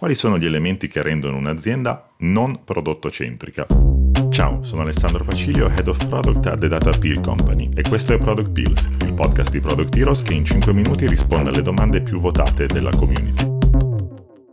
Quali sono gli elementi che rendono un'azienda non prodotto-centrica? Ciao, sono Alessandro Pacilio, Head of Product at The Data Peel Company e questo è Product Pills, il podcast di Product Heroes che in 5 minuti risponde alle domande più votate della community.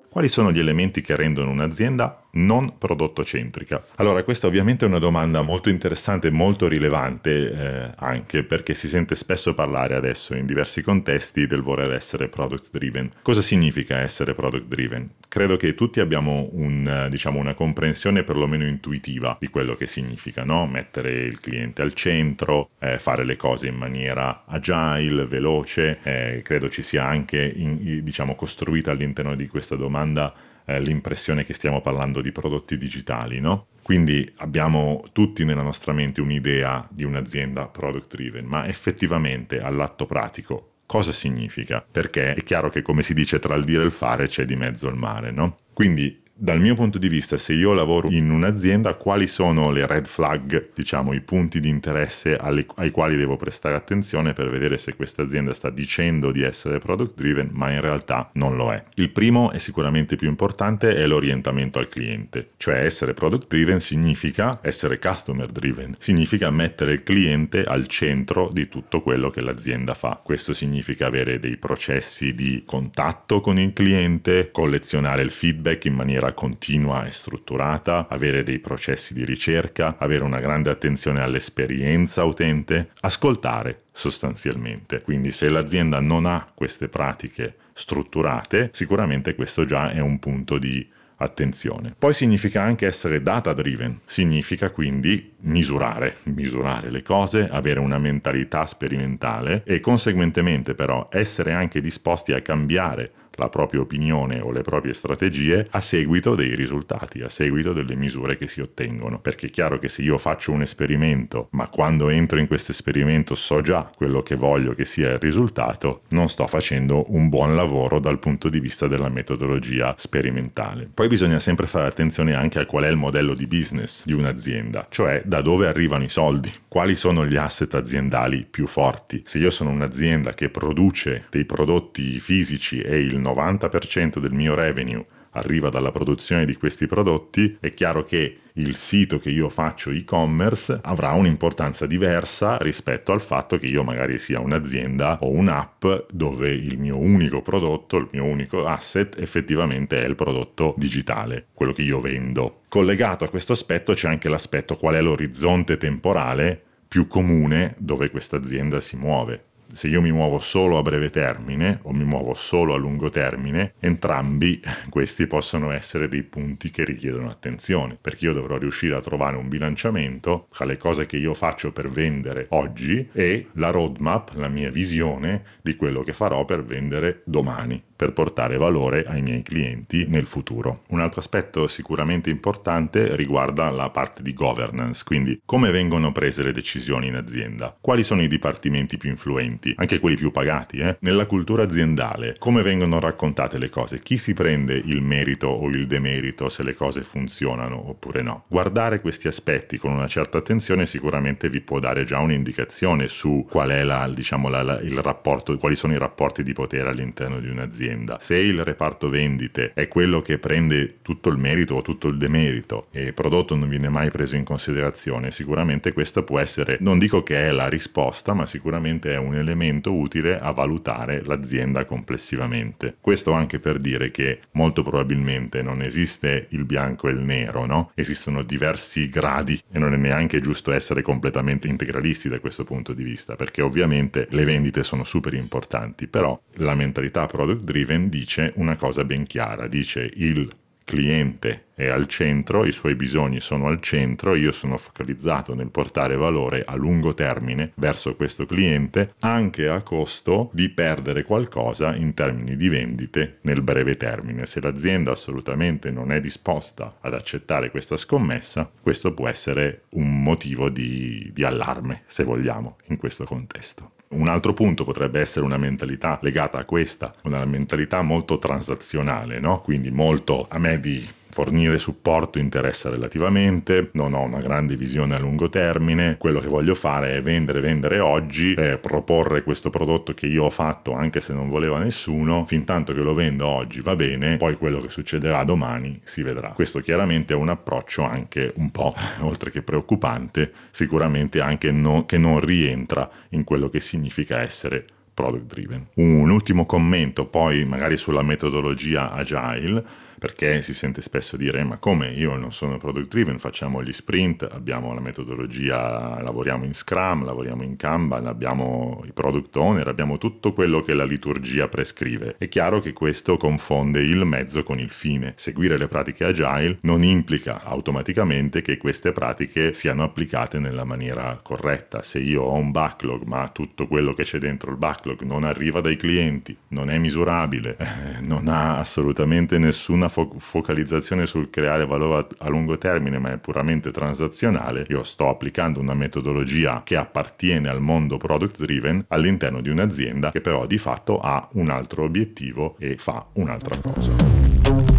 Quali sono gli elementi che rendono un'azienda non prodotto centrica? Allora, questa ovviamente è una domanda molto interessante e molto rilevante eh, anche perché si sente spesso parlare adesso in diversi contesti del voler essere product driven. Cosa significa essere product driven? Credo che tutti abbiamo un, diciamo, una comprensione perlomeno intuitiva di quello che significa, no? Mettere il cliente al centro, eh, fare le cose in maniera agile, veloce. Eh, credo ci sia anche in, diciamo, costruita all'interno di questa domanda eh, l'impressione che stiamo parlando di prodotti digitali, no? Quindi abbiamo tutti nella nostra mente un'idea di un'azienda product driven, ma effettivamente all'atto pratico cosa significa? Perché è chiaro che come si dice tra il dire e il fare c'è di mezzo il mare, no? Quindi dal mio punto di vista, se io lavoro in un'azienda, quali sono le red flag, diciamo, i punti di interesse alle, ai quali devo prestare attenzione per vedere se questa azienda sta dicendo di essere product driven, ma in realtà non lo è. Il primo e sicuramente più importante è l'orientamento al cliente, cioè essere product driven significa essere customer driven, significa mettere il cliente al centro di tutto quello che l'azienda fa. Questo significa avere dei processi di contatto con il cliente, collezionare il feedback in maniera maniera continua e strutturata, avere dei processi di ricerca, avere una grande attenzione all'esperienza utente, ascoltare sostanzialmente. Quindi se l'azienda non ha queste pratiche strutturate, sicuramente questo già è un punto di attenzione. Poi significa anche essere data driven, significa quindi misurare, misurare le cose, avere una mentalità sperimentale e conseguentemente però essere anche disposti a cambiare la propria opinione o le proprie strategie a seguito dei risultati, a seguito delle misure che si ottengono. Perché è chiaro che se io faccio un esperimento, ma quando entro in questo esperimento so già quello che voglio che sia il risultato, non sto facendo un buon lavoro dal punto di vista della metodologia sperimentale. Poi bisogna sempre fare attenzione anche a qual è il modello di business di un'azienda, cioè da dove arrivano i soldi, quali sono gli asset aziendali più forti. Se io sono un'azienda che produce dei prodotti fisici e il 90% del mio revenue arriva dalla produzione di questi prodotti, è chiaro che il sito che io faccio e-commerce avrà un'importanza diversa rispetto al fatto che io magari sia un'azienda o un'app dove il mio unico prodotto, il mio unico asset effettivamente è il prodotto digitale, quello che io vendo. Collegato a questo aspetto c'è anche l'aspetto qual è l'orizzonte temporale più comune dove questa azienda si muove se io mi muovo solo a breve termine o mi muovo solo a lungo termine, entrambi questi possono essere dei punti che richiedono attenzione, perché io dovrò riuscire a trovare un bilanciamento tra le cose che io faccio per vendere oggi e la roadmap, la mia visione di quello che farò per vendere domani per portare valore ai miei clienti nel futuro. Un altro aspetto sicuramente importante riguarda la parte di governance, quindi come vengono prese le decisioni in azienda, quali sono i dipartimenti più influenti, anche quelli più pagati, eh? nella cultura aziendale, come vengono raccontate le cose, chi si prende il merito o il demerito se le cose funzionano oppure no. Guardare questi aspetti con una certa attenzione sicuramente vi può dare già un'indicazione su qual è la, diciamo, la, la, il rapporto, quali sono i rapporti di potere all'interno di un'azienda azienda. Se il reparto vendite è quello che prende tutto il merito o tutto il demerito e il prodotto non viene mai preso in considerazione, sicuramente questo può essere, non dico che è la risposta, ma sicuramente è un elemento utile a valutare l'azienda complessivamente. Questo anche per dire che molto probabilmente non esiste il bianco e il nero, no? Esistono diversi gradi e non è neanche giusto essere completamente integralisti da questo punto di vista, perché ovviamente le vendite sono super importanti, però la mentalità product driven Driven dice una cosa ben chiara, dice il cliente è al centro, i suoi bisogni sono al centro, io sono focalizzato nel portare valore a lungo termine verso questo cliente, anche a costo di perdere qualcosa in termini di vendite nel breve termine. Se l'azienda assolutamente non è disposta ad accettare questa scommessa, questo può essere un motivo di, di allarme, se vogliamo, in questo contesto. Un altro punto potrebbe essere una mentalità legata a questa, una mentalità molto transazionale, no? Quindi molto a me di fornire supporto interessa relativamente, non ho una grande visione a lungo termine, quello che voglio fare è vendere, vendere oggi, eh, proporre questo prodotto che io ho fatto anche se non voleva nessuno, fin tanto che lo vendo oggi va bene, poi quello che succederà domani si vedrà. Questo chiaramente è un approccio anche un po', oltre che preoccupante, sicuramente anche no, che non rientra in quello che significa essere product driven. Un ultimo commento poi magari sulla metodologia agile perché si sente spesso dire ma come io non sono product driven, facciamo gli sprint, abbiamo la metodologia, lavoriamo in Scrum, lavoriamo in Kanban, abbiamo i product owner, abbiamo tutto quello che la liturgia prescrive. È chiaro che questo confonde il mezzo con il fine. Seguire le pratiche agile non implica automaticamente che queste pratiche siano applicate nella maniera corretta. Se io ho un backlog ma tutto quello che c'è dentro il backlog non arriva dai clienti, non è misurabile, non ha assolutamente nessuna una fo- focalizzazione sul creare valore a, a lungo termine, ma è puramente transazionale, io sto applicando una metodologia che appartiene al mondo product driven all'interno di un'azienda che però di fatto ha un altro obiettivo e fa un'altra cosa.